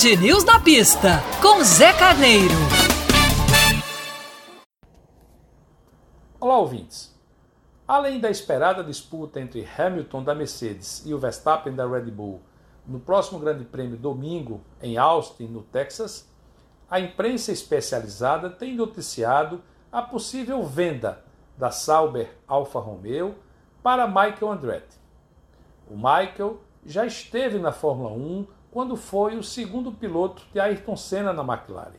Band News na pista, com Zé Carneiro. Olá, ouvintes. Além da esperada disputa entre Hamilton da Mercedes e o Verstappen da Red Bull no próximo Grande Prêmio domingo em Austin, no Texas, a imprensa especializada tem noticiado a possível venda da Sauber Alfa Romeo para Michael Andretti. O Michael já esteve na Fórmula 1 quando foi o segundo piloto de Ayrton Senna na McLaren.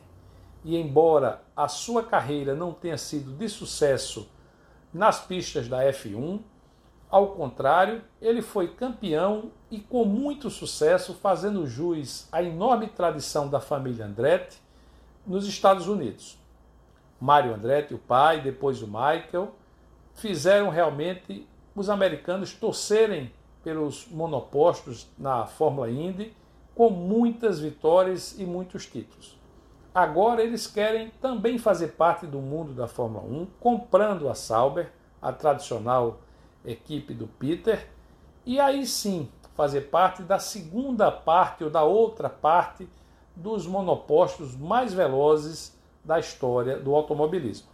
E embora a sua carreira não tenha sido de sucesso nas pistas da F1, ao contrário, ele foi campeão e com muito sucesso, fazendo jus à enorme tradição da família Andretti nos Estados Unidos. Mário Andretti, o pai, depois o Michael, fizeram realmente os americanos torcerem pelos monopostos na Fórmula Indy, com muitas vitórias e muitos títulos. Agora eles querem também fazer parte do mundo da Fórmula 1, comprando a Sauber, a tradicional equipe do Peter, e aí sim fazer parte da segunda parte ou da outra parte dos monopostos mais velozes da história do automobilismo.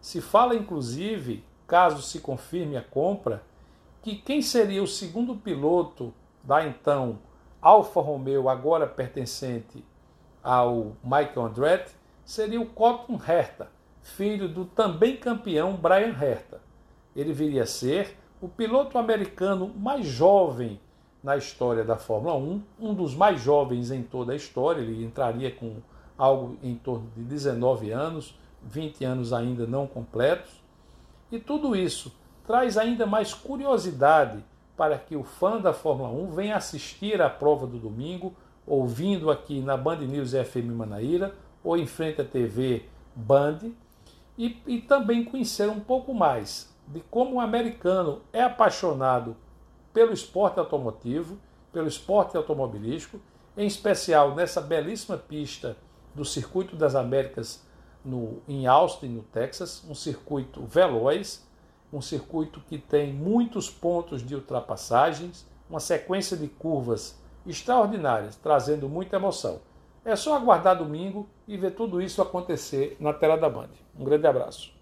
Se fala inclusive, caso se confirme a compra, que quem seria o segundo piloto da então Alfa Romeo, agora pertencente ao Michael Andretti, seria o Cotton Herta, filho do também campeão Brian Herta. Ele viria a ser o piloto americano mais jovem na história da Fórmula 1, um dos mais jovens em toda a história, ele entraria com algo em torno de 19 anos, 20 anos ainda não completos. E tudo isso traz ainda mais curiosidade para que o fã da Fórmula 1 venha assistir à prova do domingo, ouvindo aqui na Band News FM Manaíra ou em frente à TV Band, e, e também conhecer um pouco mais de como o americano é apaixonado pelo esporte automotivo, pelo esporte automobilístico, em especial nessa belíssima pista do Circuito das Américas no, em Austin, no Texas, um circuito veloz, um circuito que tem muitos pontos de ultrapassagens, uma sequência de curvas extraordinárias, trazendo muita emoção. É só aguardar domingo e ver tudo isso acontecer na tela da Band. Um grande abraço.